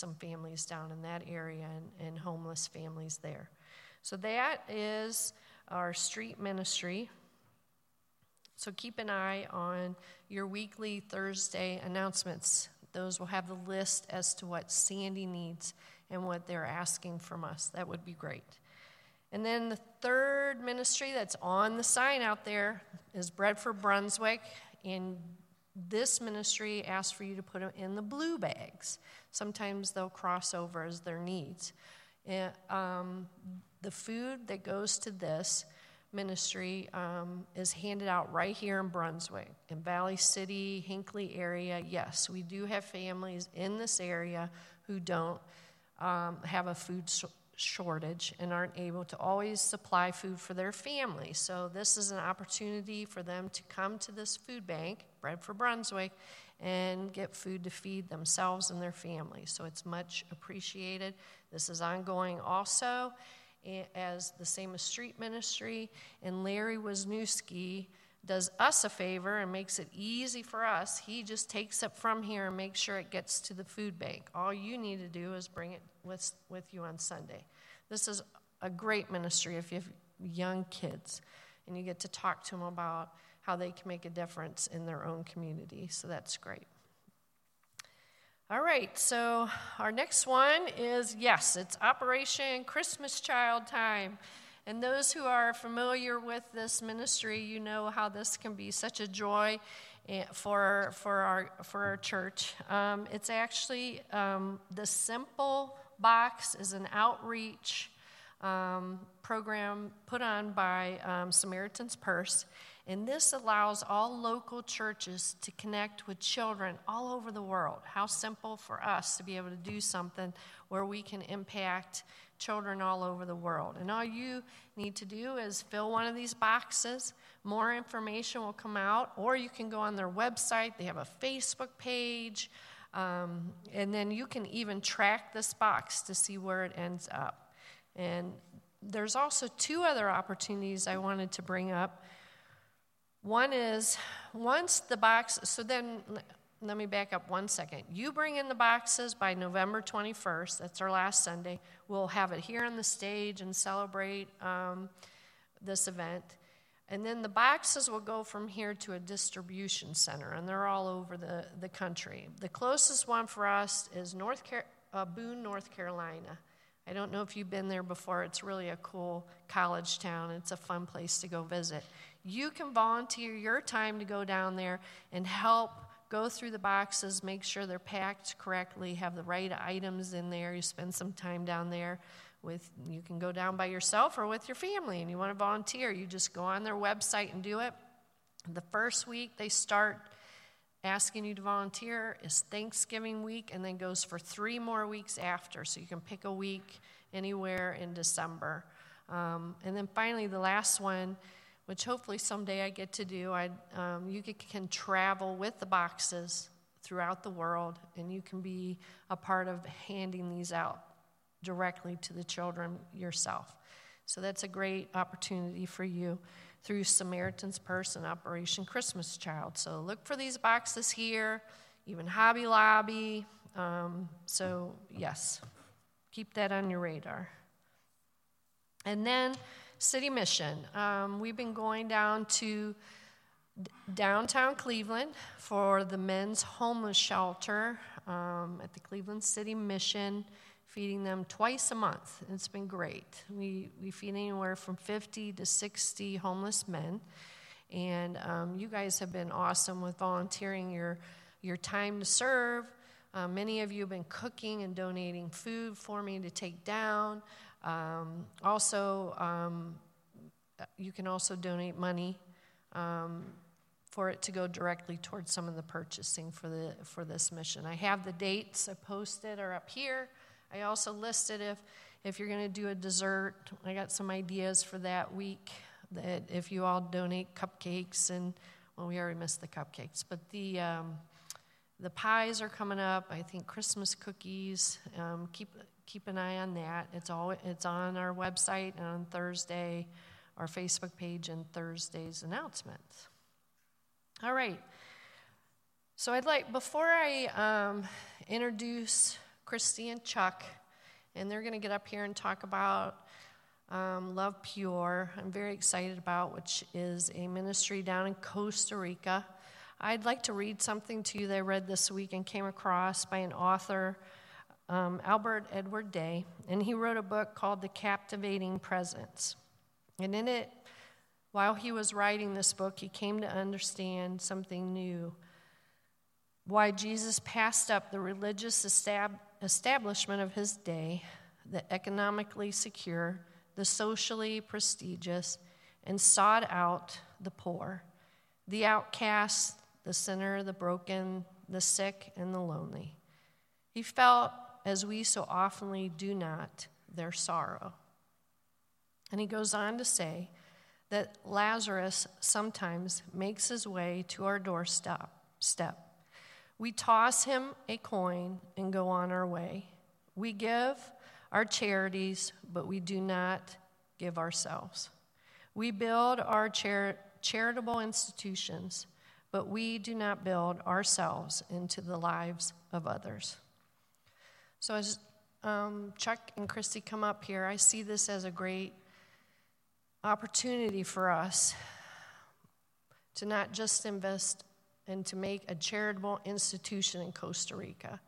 some families down in that area and, and homeless families there. So that is our street ministry. So keep an eye on your weekly Thursday announcements. Those will have the list as to what Sandy needs and what they're asking from us. That would be great. And then the third ministry that's on the sign out there is Bread for Brunswick. And this ministry asks for you to put them in the blue bags. Sometimes they'll cross over as their needs. And, um, the food that goes to this ministry um, is handed out right here in Brunswick, in Valley City, Hinckley area. Yes, we do have families in this area who don't um, have a food shortage and aren't able to always supply food for their family. So, this is an opportunity for them to come to this food bank, Bread for Brunswick, and get food to feed themselves and their families. So, it's much appreciated. This is ongoing also eh, as the same as street ministry. And Larry Wisniewski does us a favor and makes it easy for us. He just takes it from here and makes sure it gets to the food bank. All you need to do is bring it with, with you on Sunday. This is a great ministry if you have young kids and you get to talk to them about how they can make a difference in their own community. So that's great. All right, so our next one is yes, it's Operation Christmas Child Time. And those who are familiar with this ministry, you know how this can be such a joy eh, for, for, our, for our church. Um, it's actually um, the Simple Box is an outreach um, program put on by um, Samaritan's Purse. And this allows all local churches to connect with children all over the world. How simple for us to be able to do something where we can impact children all over the world. And all you need to do is fill one of these boxes. More information will come out, or you can go on their website. They have a Facebook page. Um, and then you can even track this box to see where it ends up. And there's also two other opportunities I wanted to bring up. One is once the box, so then let me back up one second. You bring in the boxes by November 21st, that's our last Sunday. We'll have it here on the stage and celebrate um, this event. And then the boxes will go from here to a distribution center, and they're all over the, the country. The closest one for us is North Car- uh, Boone, North Carolina. I don't know if you've been there before. It's really a cool college town. It's a fun place to go visit. You can volunteer your time to go down there and help go through the boxes, make sure they're packed correctly, have the right items in there. You spend some time down there with you can go down by yourself or with your family and you want to volunteer, you just go on their website and do it. The first week they start asking you to volunteer is Thanksgiving week and then goes for three more weeks after. So you can pick a week anywhere in December. Um, and then finally, the last one which hopefully someday I get to do. I, um, you can travel with the boxes throughout the world, and you can be a part of handing these out directly to the children yourself. So that's a great opportunity for you through Samaritan's Purse and Operation Christmas Child. So look for these boxes here, even Hobby Lobby. Um, so, yes, keep that on your radar. And then City Mission. Um, we've been going down to downtown Cleveland for the men's homeless shelter um, at the Cleveland City Mission, feeding them twice a month. It's been great. We, we feed anywhere from 50 to 60 homeless men. And um, you guys have been awesome with volunteering your, your time to serve. Uh, many of you have been cooking and donating food for me to take down. Um, also, um, you can also donate money um, for it to go directly towards some of the purchasing for the for this mission. I have the dates I posted are up here. I also listed if if you're going to do a dessert, I got some ideas for that week. That if you all donate cupcakes and well, we already missed the cupcakes, but the um, the pies are coming up. I think Christmas cookies. Um, keep keep an eye on that. It's all it's on our website and on Thursday, our Facebook page, and Thursday's announcements. All right. So I'd like before I um, introduce Christy and Chuck, and they're going to get up here and talk about um, Love Pure. I'm very excited about, which is a ministry down in Costa Rica. I'd like to read something to you that I read this week and came across by an author, um, Albert Edward Day, and he wrote a book called The Captivating Presence. And in it, while he was writing this book, he came to understand something new why Jesus passed up the religious estab- establishment of his day, the economically secure, the socially prestigious, and sought out the poor, the outcast, the sinner, the broken, the sick, and the lonely. He felt, as we so oftenly do not, their sorrow. And he goes on to say that Lazarus sometimes makes his way to our doorstep. Step. We toss him a coin and go on our way. We give our charities, but we do not give ourselves. We build our char- charitable institutions, but we do not build ourselves into the lives of others. So, as um, Chuck and Christy come up here, I see this as a great opportunity for us to not just invest and to make a charitable institution in Costa Rica.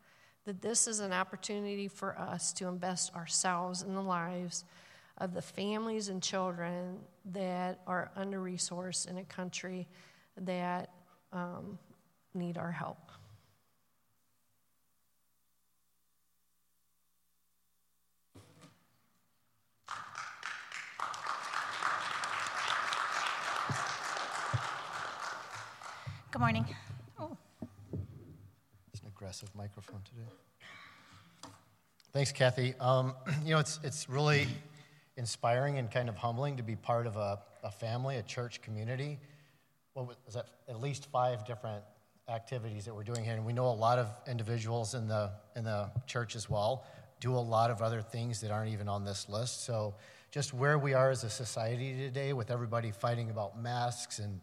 That this is an opportunity for us to invest ourselves in the lives of the families and children that are under resourced in a country that um, need our help. Good morning. Oh. It's an aggressive microphone today. Thanks, Kathy. Um, you know, it's, it's really inspiring and kind of humbling to be part of a, a family, a church community. What was that? At least five different activities that we're doing here, and we know a lot of individuals in the in the church as well do a lot of other things that aren't even on this list. So, just where we are as a society today, with everybody fighting about masks and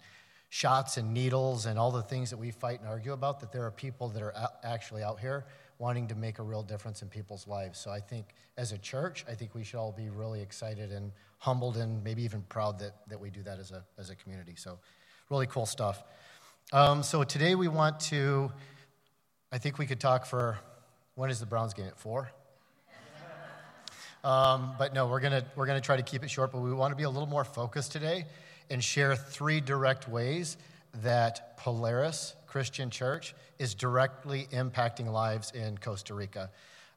shots and needles and all the things that we fight and argue about, that there are people that are actually out here wanting to make a real difference in people's lives. So I think as a church, I think we should all be really excited and humbled and maybe even proud that, that we do that as a, as a community. So really cool stuff. Um, so today we want to, I think we could talk for, when is the Browns game? At four? Um, but no, we're gonna we're gonna try to keep it short. But we want to be a little more focused today and share three direct ways that Polaris Christian Church is directly impacting lives in Costa Rica.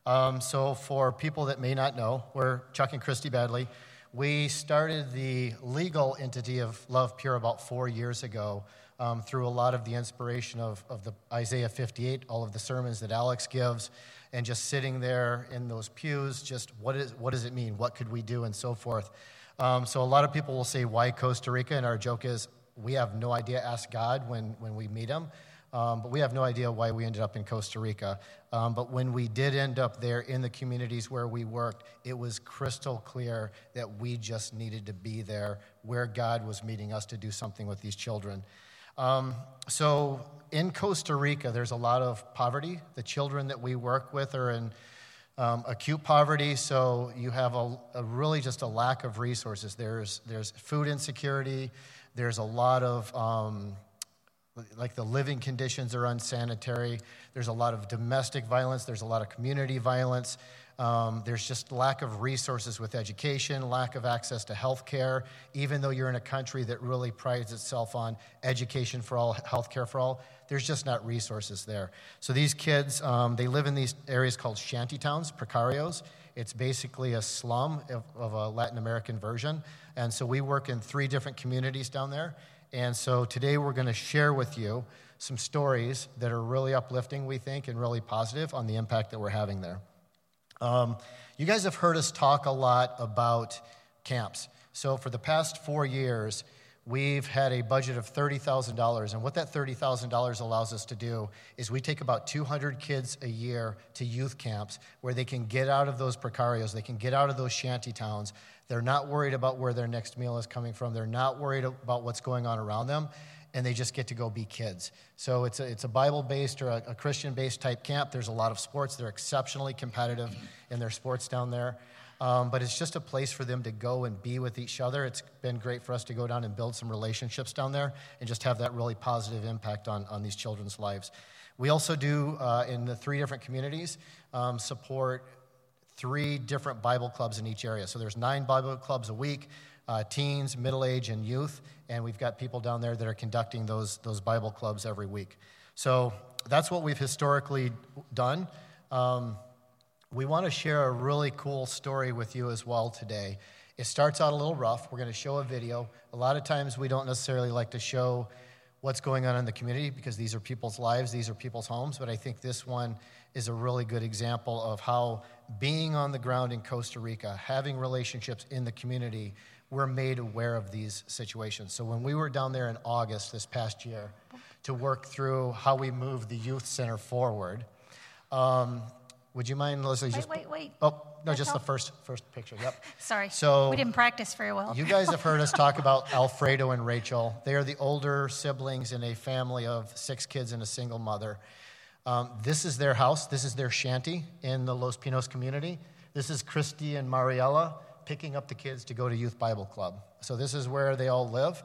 Um, so, for people that may not know, we're Chuck and Christy Badley. We started the legal entity of Love Pure about four years ago um, through a lot of the inspiration of, of the Isaiah 58, all of the sermons that Alex gives, and just sitting there in those pews, just what, is, what does it mean? What could we do? And so forth. Um, so a lot of people will say, why Costa Rica? And our joke is, we have no idea. Ask God when, when we meet him. Um, but we have no idea why we ended up in Costa Rica. Um, but when we did end up there in the communities where we worked, it was crystal clear that we just needed to be there where God was meeting us to do something with these children. Um, so in Costa Rica, there's a lot of poverty. The children that we work with are in um, acute poverty, so you have a, a, really just a lack of resources. There's, there's food insecurity, there's a lot of, um, like the living conditions are unsanitary, there's a lot of domestic violence, there's a lot of community violence. Um, there's just lack of resources with education, lack of access to health care, even though you're in a country that really prides itself on education for all, health care for all there's just not resources there. So these kids, um, they live in these areas called shanty towns, precarios. It's basically a slum of, of a Latin American version. And so we work in three different communities down there. And so today we're going to share with you some stories that are really uplifting, we think, and really positive on the impact that we're having there. Um, you guys have heard us talk a lot about camps. So for the past four years, we've had a budget of $30,000. And what that $30,000 allows us to do is we take about 200 kids a year to youth camps where they can get out of those precarios, they can get out of those shanty towns. They're not worried about where their next meal is coming from, they're not worried about what's going on around them. And they just get to go be kids. So it's a, it's a Bible based or a, a Christian based type camp. There's a lot of sports. They're exceptionally competitive in their sports down there. Um, but it's just a place for them to go and be with each other. It's been great for us to go down and build some relationships down there and just have that really positive impact on, on these children's lives. We also do, uh, in the three different communities, um, support three different Bible clubs in each area. So there's nine Bible clubs a week uh, teens, middle age, and youth. And we've got people down there that are conducting those, those Bible clubs every week. So that's what we've historically done. Um, we want to share a really cool story with you as well today. It starts out a little rough. We're going to show a video. A lot of times we don't necessarily like to show what's going on in the community because these are people's lives, these are people's homes, but I think this one is a really good example of how being on the ground in Costa Rica, having relationships in the community, we're made aware of these situations. So when we were down there in August this past year to work through how we move the youth center forward, um, would you mind, Leslie? Wait, just wait, wait. Oh no, That's just the first first picture. Yep. Sorry. So- we didn't practice very well. You guys have heard us talk about Alfredo and Rachel. They are the older siblings in a family of six kids and a single mother. Um, this is their house. This is their shanty in the Los Pinos community. This is Christy and Mariella picking up the kids to go to Youth Bible Club. So this is where they all live.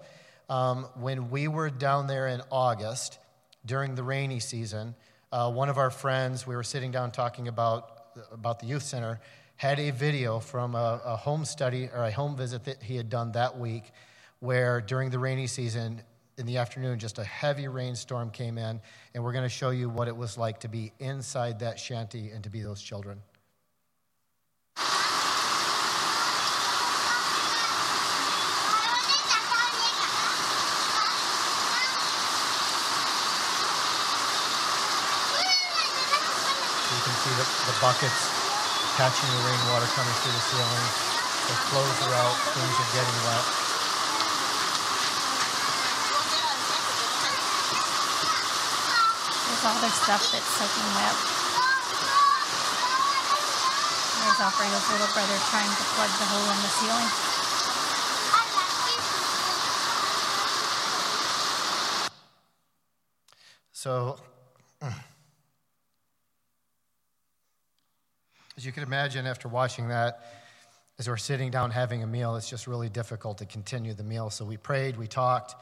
Um, when we were down there in August during the rainy season, uh, one of our friends, we were sitting down talking about about the youth center, had a video from a, a home study or a home visit that he had done that week, where during the rainy season in the afternoon, just a heavy rainstorm came in, and we're going to show you what it was like to be inside that shanty and to be those children. See the, the buckets catching the rainwater coming through the ceiling. The clothes are out, things are getting wet. There's all their stuff that's soaking wet. There's Alfredo's little brother trying to plug the hole in the ceiling. So, as you can imagine, after watching that, as we're sitting down having a meal, it's just really difficult to continue the meal. So we prayed, we talked,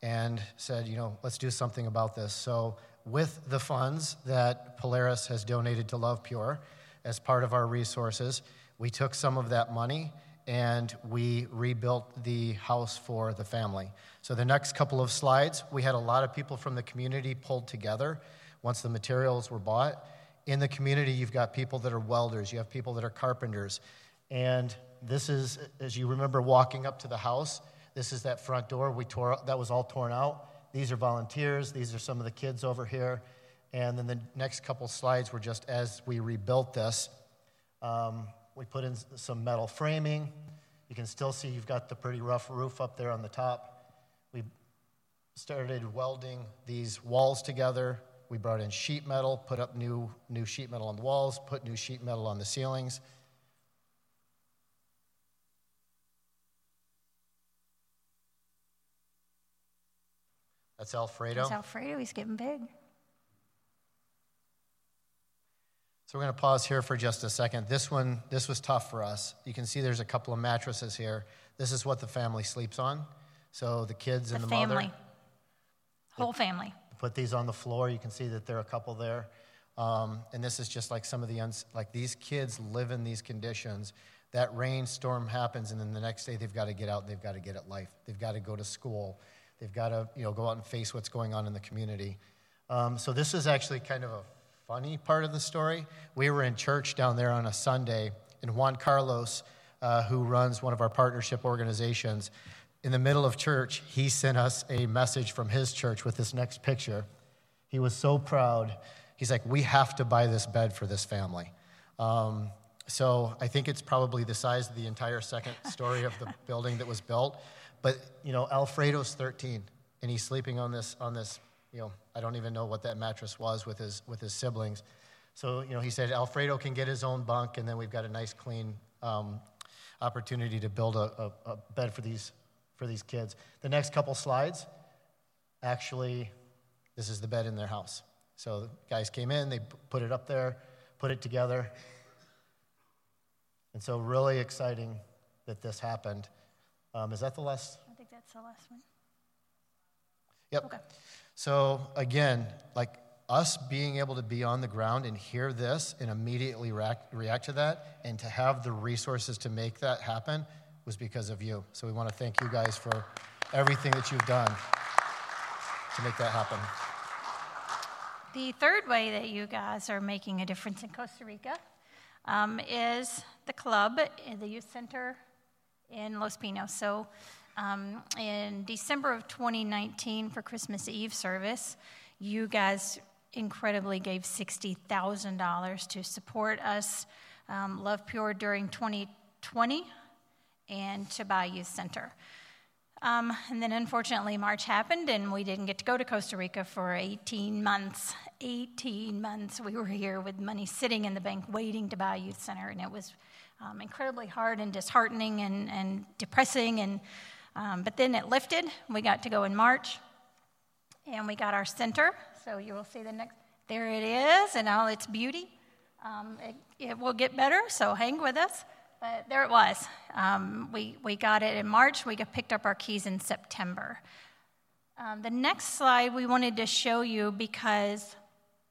and said, you know, let's do something about this. So, with the funds that Polaris has donated to Love Pure as part of our resources, we took some of that money and we rebuilt the house for the family. So, the next couple of slides, we had a lot of people from the community pulled together once the materials were bought. In the community, you've got people that are welders, you have people that are carpenters. And this is, as you remember walking up to the house, this is that front door we tore that was all torn out. These are volunteers, these are some of the kids over here. And then the next couple slides were just as we rebuilt this. Um, we put in some metal framing. You can still see you've got the pretty rough roof up there on the top. We started welding these walls together. We brought in sheet metal, put up new, new sheet metal on the walls, put new sheet metal on the ceilings. That's Alfredo. That's Alfredo. He's getting big. So we're going to pause here for just a second. This one, this was tough for us. You can see there's a couple of mattresses here. This is what the family sleeps on. So the kids and The the family. mother Whole family. Put these on the floor. You can see that there are a couple there. Um, and this is just like some of the, uns- like these kids live in these conditions. That rainstorm happens, and then the next day they've got to get out. They've got to get at life. They've got to go to school. They've got to, you know, go out and face what's going on in the community. Um, so this is actually kind of a funny part of the story. We were in church down there on a Sunday, and Juan Carlos, uh, who runs one of our partnership organizations, in the middle of church, he sent us a message from his church with this next picture. He was so proud. He's like, We have to buy this bed for this family. Um, so I think it's probably the size of the entire second story of the building that was built. But, you know, Alfredo's 13, and he's sleeping on this, on this, you know, I don't even know what that mattress was with his, with his siblings. So, you know, he said Alfredo can get his own bunk, and then we've got a nice, clean um, opportunity to build a, a, a bed for these, for these kids. The next couple slides. actually, this is the bed in their house. So the guys came in, they put it up there, put it together. And so, really exciting that this happened. Um, is that the last? I think that's the last one. Yep. Okay. So, again, like us being able to be on the ground and hear this and immediately react, react to that and to have the resources to make that happen was because of you. So, we want to thank you guys for everything that you've done to make that happen. The third way that you guys are making a difference in Costa Rica um, is the club, the youth center in Los Pinos. So, um, in December of 2019 for Christmas Eve service, you guys incredibly gave $60,000 to support us, um, Love Pure, during 2020 and to buy youth center. Um, and then unfortunately, March happened, and we didn't get to go to Costa Rica for 18 months. 18 months we were here with money sitting in the bank waiting to buy a youth center, and it was um, incredibly hard and disheartening and, and depressing. And, um, but then it lifted. We got to go in March, and we got our center. So you will see the next. There it is, and all its beauty. Um, it, it will get better, so hang with us. But there it was. Um, we, we got it in March. We picked up our keys in September. Um, the next slide we wanted to show you because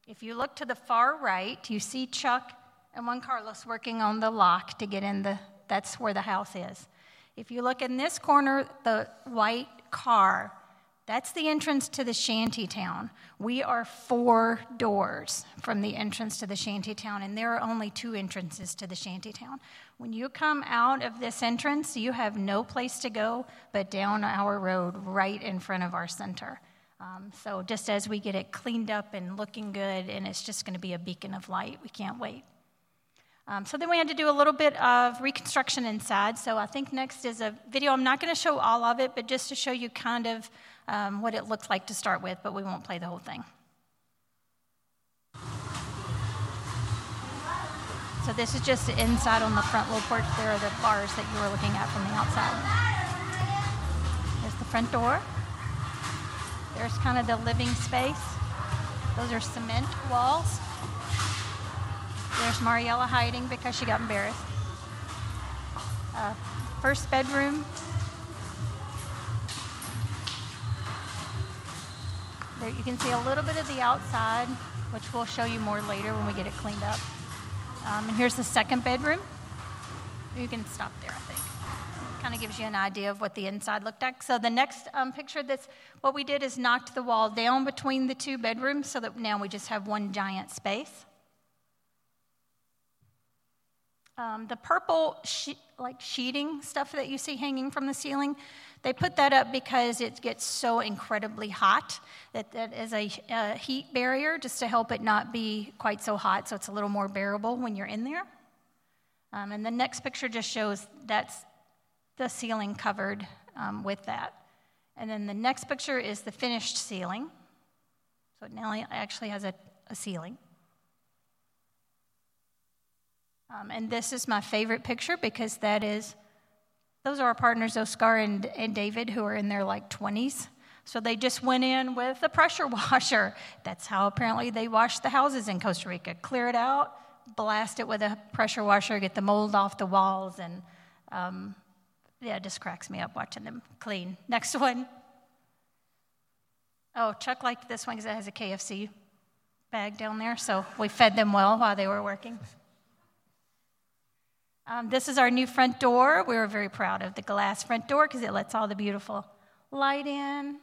if you look to the far right, you see Chuck and Juan Carlos working on the lock to get in the, that's where the house is. If you look in this corner, the white car, that's the entrance to the shanty town. We are four doors from the entrance to the shanty town, and there are only two entrances to the shanty town. When you come out of this entrance, you have no place to go but down our road right in front of our center. Um, so, just as we get it cleaned up and looking good, and it's just going to be a beacon of light, we can't wait. Um, so, then we had to do a little bit of reconstruction inside. So, I think next is a video. I'm not going to show all of it, but just to show you kind of um, what it looks like to start with, but we won't play the whole thing. So this is just inside on the front little porch. There are the bars that you were looking at from the outside. There's the front door. There's kind of the living space. Those are cement walls. There's Mariella hiding because she got embarrassed. Uh, first bedroom, You can see a little bit of the outside, which we'll show you more later when we get it cleaned up. Um, and here's the second bedroom. You can stop there, I think. Kind of gives you an idea of what the inside looked like. So the next um, picture that's what we did is knocked the wall down between the two bedrooms so that now we just have one giant space. Um, the purple she- like sheeting stuff that you see hanging from the ceiling, they put that up because it gets so incredibly hot that that is a, a heat barrier just to help it not be quite so hot so it's a little more bearable when you're in there. Um, and the next picture just shows that's the ceiling covered um, with that. And then the next picture is the finished ceiling. So it now actually has a, a ceiling. Um, and this is my favorite picture because that is those are our partners, Oscar and, and David, who are in their like 20s. So they just went in with a pressure washer. That's how apparently they wash the houses in Costa Rica. Clear it out, blast it with a pressure washer, get the mold off the walls, and um, yeah, it just cracks me up watching them clean. Next one. Oh, Chuck liked this one because it has a KFC bag down there, so we fed them well while they were working. Um, this is our new front door. We were very proud of the glass front door because it lets all the beautiful light in.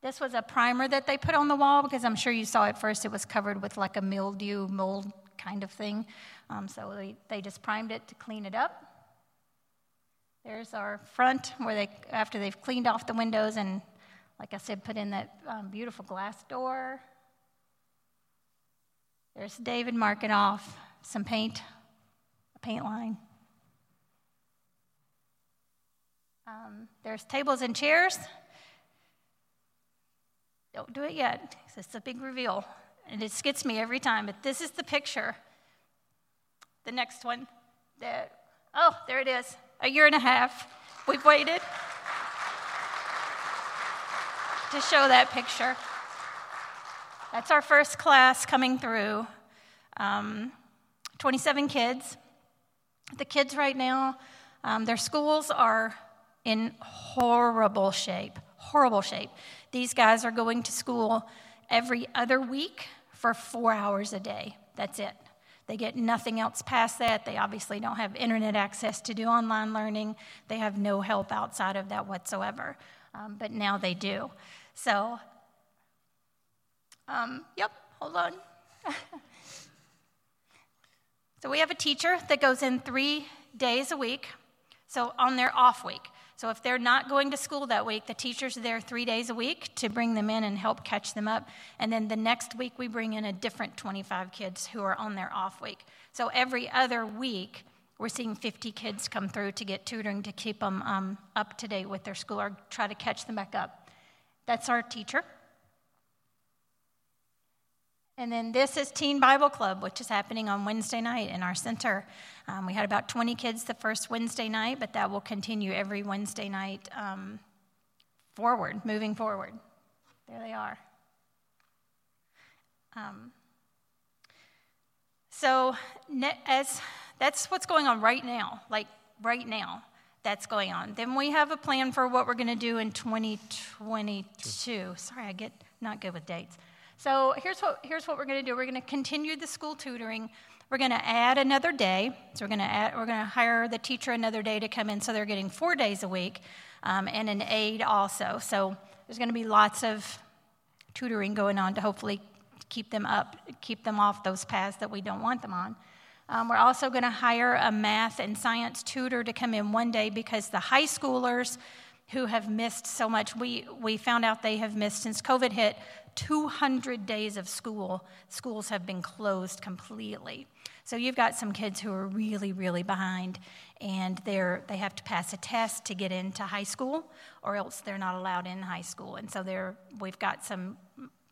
This was a primer that they put on the wall because I'm sure you saw at first it was covered with like a mildew mold kind of thing. Um, so they, they just primed it to clean it up. There's our front where they, after they've cleaned off the windows and, like I said, put in that um, beautiful glass door. There's David marking off some paint, a paint line. Um, there's tables and chairs. Don't do it yet. It's a big reveal. And it skits me every time. But this is the picture. The next one. That, oh, there it is. A year and a half. We've waited. to show that picture. That's our first class coming through. Um, 27 kids. The kids right now, um, their schools are in horrible shape, horrible shape. These guys are going to school every other week for four hours a day. That's it. They get nothing else past that. They obviously don't have internet access to do online learning. They have no help outside of that whatsoever. Um, but now they do. So, um, yep, hold on. so we have a teacher that goes in three days a week. So on their off week. So if they're not going to school that week, the teacher's there three days a week to bring them in and help catch them up. And then the next week, we bring in a different 25 kids who are on their off week. So every other week, we're seeing 50 kids come through to get tutoring to keep them um, up to date with their school or try to catch them back up. That's our teacher. And then this is Teen Bible Club, which is happening on Wednesday night in our center. Um, we had about 20 kids the first Wednesday night, but that will continue every Wednesday night um, forward, moving forward. There they are. Um, so, as that's what's going on right now, like right now, that's going on. Then we have a plan for what we're going to do in 2022. Sorry, I get not good with dates. So here's what, here's what we're going to do. We're going to continue the school tutoring. We're going to add another day. So we're going to add, we're going to hire the teacher another day to come in, so they're getting four days a week, um, and an aide also. So there's going to be lots of tutoring going on to hopefully keep them up, keep them off those paths that we don't want them on. Um, we're also going to hire a math and science tutor to come in one day because the high schoolers who have missed so much, we, we found out they have missed since COVID hit 200 days of school, schools have been closed completely. So you've got some kids who are really, really behind, and they're, they have to pass a test to get into high school, or else they're not allowed in high school. And so we've got some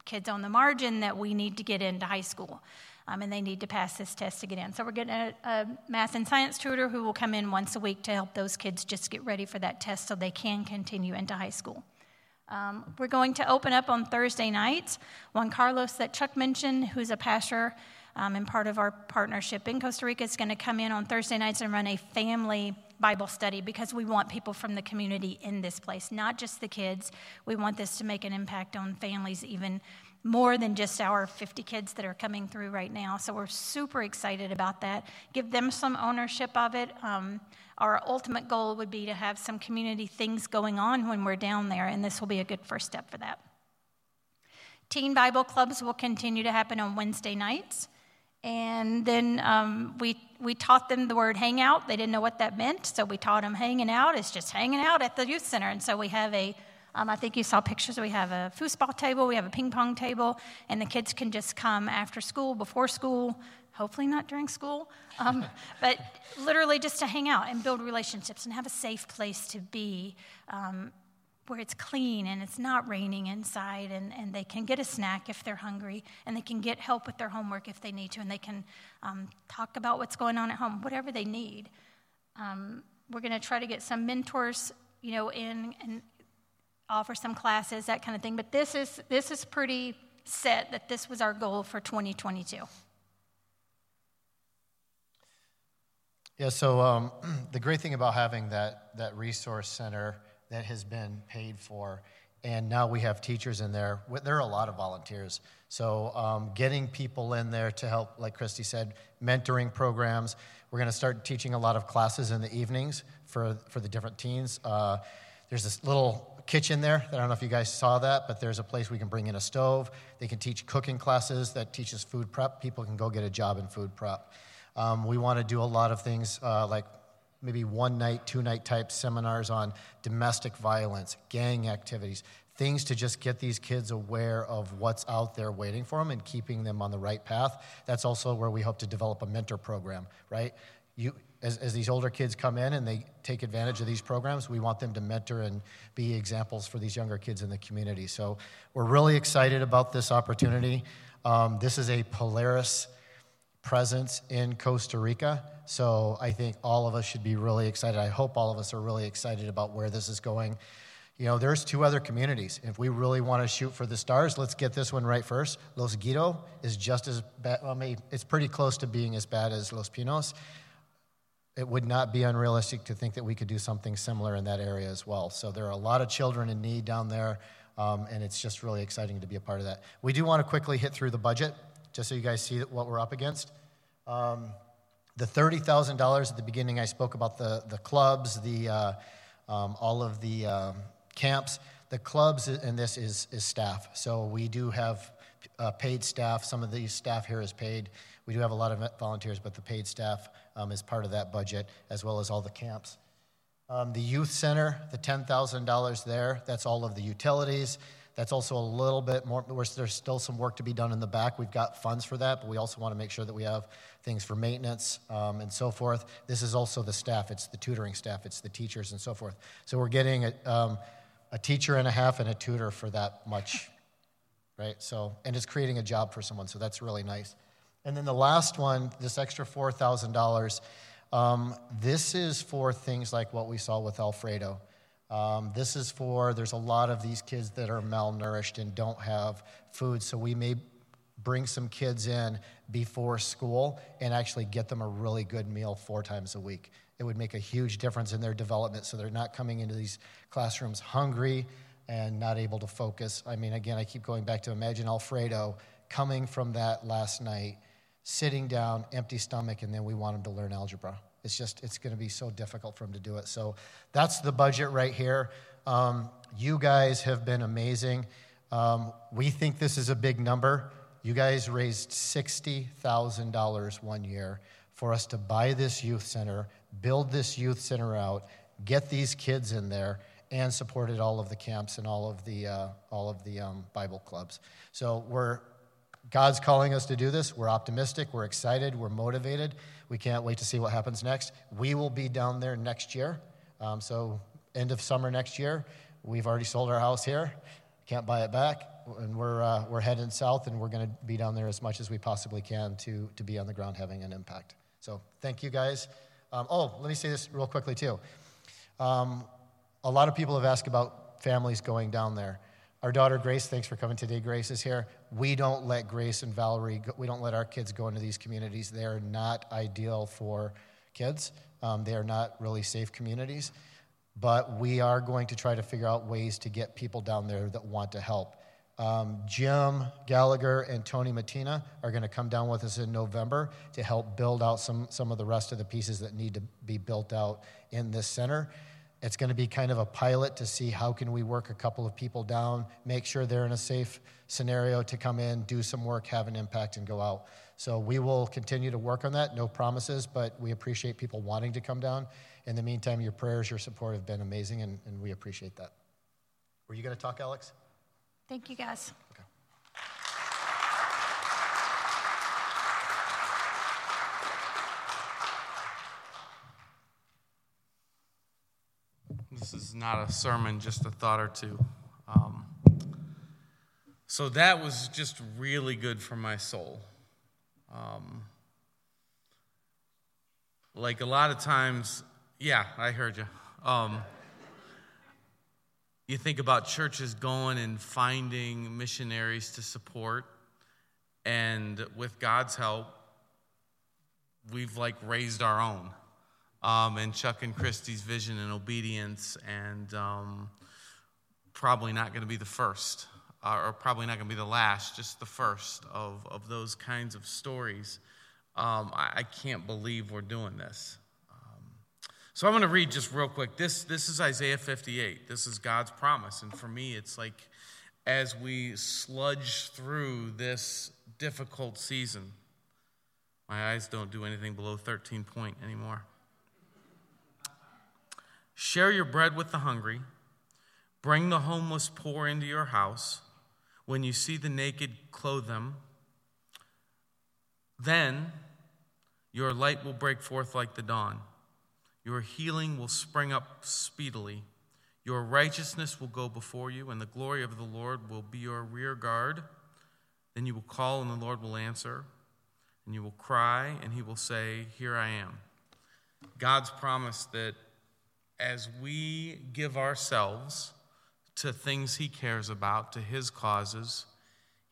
kids on the margin that we need to get into high school. Um, and they need to pass this test to get in. So we're getting a, a, math and science tutor who will come in once a week to help those kids just get ready for that test so they can continue into high school. Um, we're going to open up on Thursday nights. Juan Carlos, that Chuck mentioned, who's a pastor um, and part of our partnership in Costa Rica, is going to come in on Thursday nights and run a family Bible study because we want people from the community in this place, not just the kids. We want this to make an impact on families, even more than just our 50 kids that are coming through right now. So we're super excited about that. Give them some ownership of it. Um, our ultimate goal would be to have some community things going on when we're down there, and this will be a good first step for that. Teen Bible clubs will continue to happen on Wednesday nights. And then um, we, we taught them the word hangout. They didn't know what that meant, so we taught them hanging out is just hanging out at the youth center. And so we have a, um, I think you saw pictures, we have a foosball table, we have a ping pong table, and the kids can just come after school, before school, hopefully not during school, um, but literally just to hang out and build relationships and have a safe place to be um, where it's clean and it's not raining inside and, and they can get a snack if they're hungry and they can get help with their homework if they need to and they can um, talk about what's going on at home, whatever they need. Um, we're going to try to get some mentors, you know, in and offer some classes, that kind of thing. But this is, this is pretty set that this was our goal for 2022. Yeah, so um, the great thing about having that, that resource center that has been paid for, and now we have teachers in there, there are a lot of volunteers. So um, getting people in there to help, like Christy said, mentoring programs. We're going to start teaching a lot of classes in the evenings for, for the different teens. Uh, there's this little kitchen there. I don't know if you guys saw that, but there's a place we can bring in a stove. They can teach cooking classes that teaches food prep. People can go get a job in food prep. Um, we want to do a lot of things uh, like maybe one night, two night type seminars on domestic violence, gang activities, things to just get these kids aware of what's out there waiting for them and keeping them on the right path. That's also where we hope to develop a mentor program, right? You, as, as these older kids come in and they take advantage of these programs, we want them to mentor and be examples for these younger kids in the community. So we're really excited about this opportunity. Um, this is a Polaris presence in Costa Rica. So I think all of us should be really excited. I hope all of us are really excited about where this is going. You know, there's two other communities. If we really want to shoot for the stars, let's get this one right first. Los Guido is just as bad, well, maybe it's pretty close to being as bad as Los Pinos. It would not be unrealistic to think that we could do something similar in that area as well. So there are a lot of children in need down there, um, and it's just really exciting to be a part of that. We do want to quickly hit through the budget, just so you guys see what we're up against. Um, the $30,000 at the beginning, I spoke about the, the clubs, the, uh, um, all of the um, camps. The clubs and this is, is staff. So we do have uh, paid staff. Some of the staff here is paid. We do have a lot of volunteers, but the paid staff um, is part of that budget, as well as all the camps. Um, the youth center, the $10,000 there, that's all of the utilities. That's also a little bit more, there's still some work to be done in the back. We've got funds for that, but we also want to make sure that we have things for maintenance um, and so forth. This is also the staff, it's the tutoring staff, it's the teachers and so forth. So we're getting a, um, a teacher and a half and a tutor for that much, right? So, and it's creating a job for someone, so that's really nice. And then the last one, this extra $4,000, um, this is for things like what we saw with Alfredo. Um, this is for, there's a lot of these kids that are malnourished and don't have food, so we may bring some kids in before school and actually get them a really good meal four times a week. It would make a huge difference in their development so they're not coming into these classrooms hungry and not able to focus. I mean, again, I keep going back to imagine Alfredo coming from that last night, sitting down, empty stomach, and then we want them to learn algebra. It's just, it's going to be so difficult for them to do it. So that's the budget right here. Um, you guys have been amazing. Um, we think this is a big number. You guys raised $60,000 one year for us to buy this youth center, build this youth center out, get these kids in there, and supported all of the camps and all of the, uh, all of the um, Bible clubs. So we're, God's calling us to do this. We're optimistic, we're excited, we're motivated. We can't wait to see what happens next. We will be down there next year. Um, so, end of summer next year. We've already sold our house here. Can't buy it back. And we're, uh, we're heading south, and we're going to be down there as much as we possibly can to, to be on the ground having an impact. So, thank you guys. Um, oh, let me say this real quickly, too. Um, a lot of people have asked about families going down there. Our daughter Grace, thanks for coming today. Grace is here. We don't let Grace and Valerie, we don't let our kids go into these communities. They are not ideal for kids. Um, they are not really safe communities. But we are going to try to figure out ways to get people down there that want to help. Um, Jim Gallagher and Tony Matina are going to come down with us in November to help build out some, some of the rest of the pieces that need to be built out in this center. It's going to be kind of a pilot to see how can we work a couple of people down, make sure they're in a safe scenario to come in, do some work, have an impact, and go out. So we will continue to work on that. No promises, but we appreciate people wanting to come down. In the meantime, your prayers, your support have been amazing, and, and we appreciate that. Were you going to talk, Alex? Thank you, guys. This is not a sermon, just a thought or two. Um, so that was just really good for my soul. Um, like a lot of times, yeah, I heard you. Um, you think about churches going and finding missionaries to support, and with God's help, we've like raised our own um, and Chuck and Christy's vision and obedience, and um, probably not going to be the first, uh, or probably not going to be the last, just the first of, of those kinds of stories. Um, I, I, can't believe we're doing this. Um, so I'm going to read just real quick. This, this is Isaiah 58. This is God's promise. And for me, it's like as we sludge through this difficult season, my eyes don't do anything below 13 point anymore. Share your bread with the hungry. Bring the homeless poor into your house. When you see the naked, clothe them. Then your light will break forth like the dawn. Your healing will spring up speedily. Your righteousness will go before you, and the glory of the Lord will be your rear guard. Then you will call, and the Lord will answer. And you will cry, and he will say, Here I am. God's promise that as we give ourselves to things He cares about, to His causes,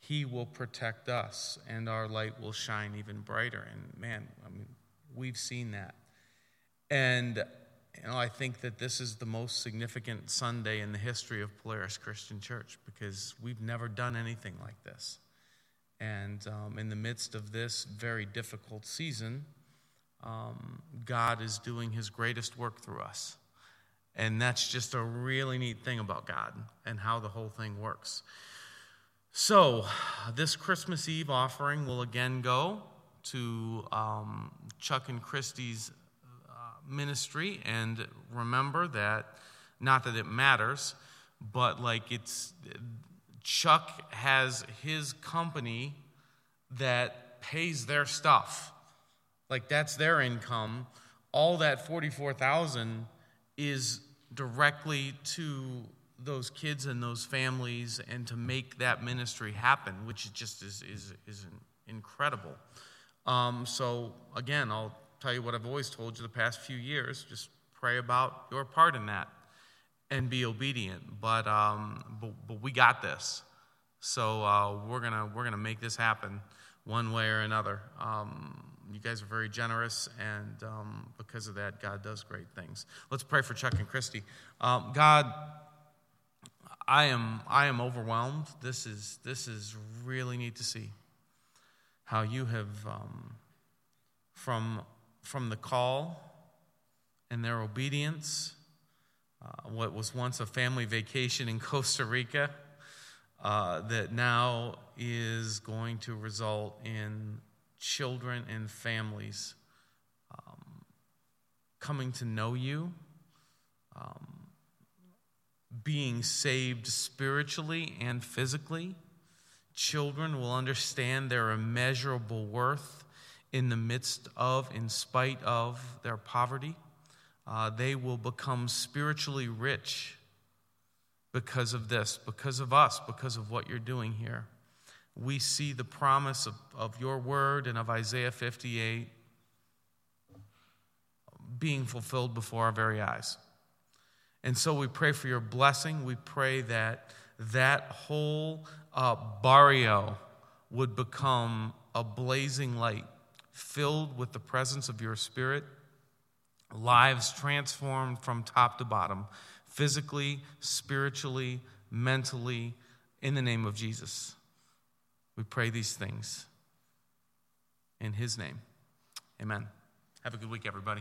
He will protect us and our light will shine even brighter. And man, I mean, we've seen that. And you know, I think that this is the most significant Sunday in the history of Polaris Christian Church because we've never done anything like this. And um, in the midst of this very difficult season, um, God is doing his greatest work through us. And that's just a really neat thing about God and how the whole thing works. So, this Christmas Eve offering will again go to um, Chuck and Christy's uh, ministry. And remember that, not that it matters, but like it's, Chuck has his company that pays their stuff. Like that's their income. All that 44,000 is directly to those kids and those families and to make that ministry happen, which just is, is, is incredible. Um, so, again, I'll tell you what I've always told you the past few years just pray about your part in that and be obedient. But, um, but, but, we got this. So, uh, we're going to we're to make this happen one way or another. Um, you guys are very generous, and um, because of that, God does great things. Let's pray for Chuck and Christy. Um, God, I am I am overwhelmed. This is this is really neat to see how you have um, from from the call and their obedience. Uh, what was once a family vacation in Costa Rica, uh, that now is going to result in children and families um, coming to know you, um, being saved spiritually and physically. Children will understand their immeasurable worth in the midst of, in spite of their poverty. Uh, they will become spiritually rich because of this, because of us, because of what you're doing here we see the promise of, of your word and of Isaiah 58 being fulfilled before our very eyes. And so we pray for your blessing. We pray that that whole uh, barrio would become a blazing light filled with the presence of your spirit, lives transformed from top to bottom, physically, spiritually, mentally, in the name of Jesus. We pray these things in His name. Amen. Have a good week, everybody.